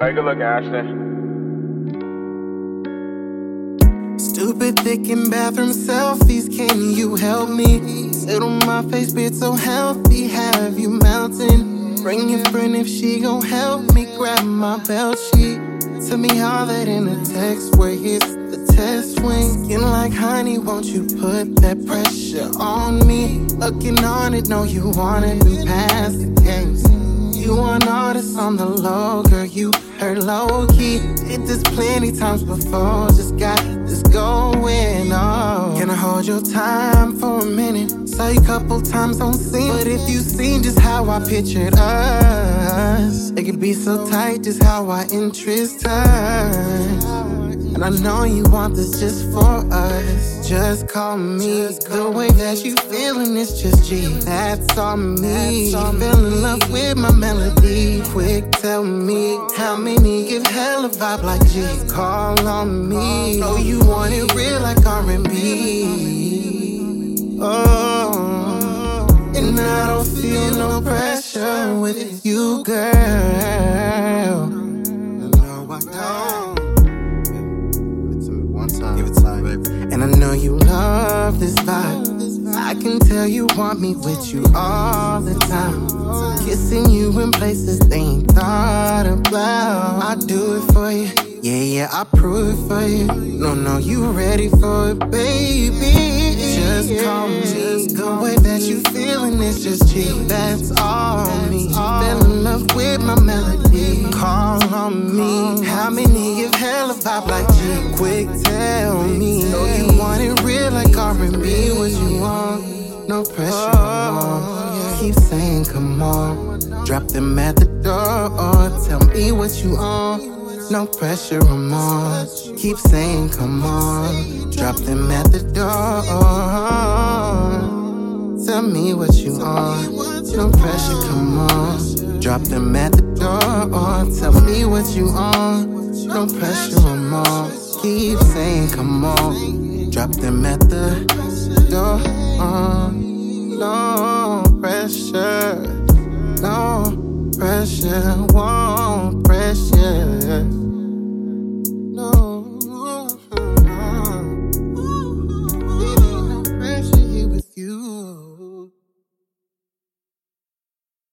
Hey, good luck, Ashton. Stupid thinking bathroom selfies, can you help me? Sit on my face, beard so healthy, have you melting? Bring your friend if she gon' help me grab my belt sheet. Tell me all that in a text, where the test wing? Skin like honey, won't you put that pressure on me? Looking on it, know you want it, and pass the games. You an artist on the low, low key. Did this plenty times before, just got this going on. Can I hold your time for a minute? Saw you couple times on scene, but if you seen just how I pictured us, it could be so tight, just how I interest us. And I know you want this just for us. Just call me. The way that you feeling is just G. That's on me. Fell in love with my melody. Quick, tell me how many give hell a vibe like G. Call on me. Know you want it real like R&B. Oh, and I don't feel no pressure with you, girl. You love this vibe. I can tell you want me with you all the time. Kissing you in places they ain't thought about. I do it for you. Yeah, yeah, I prove it for you. No, no, you ready for it, baby. Just call me. The way that you feeling is just G. That's all me. Fell in love with my melody. Call on me. How many give hell a vibe like G? Quick, tell me. Know you like R&B. What you want? No pressure. no more. Keep saying, come on. Drop them at the door. Tell me what you want. No pressure or more. Keep saying, come on. Drop them at the door. Tell me what you want. No pressure, come on. Drop them at the door. Tell me what you want. No pressure or more. Keep saying, come on. Drop them at the door. Uh, no pressure. No pressure. Won't pressure.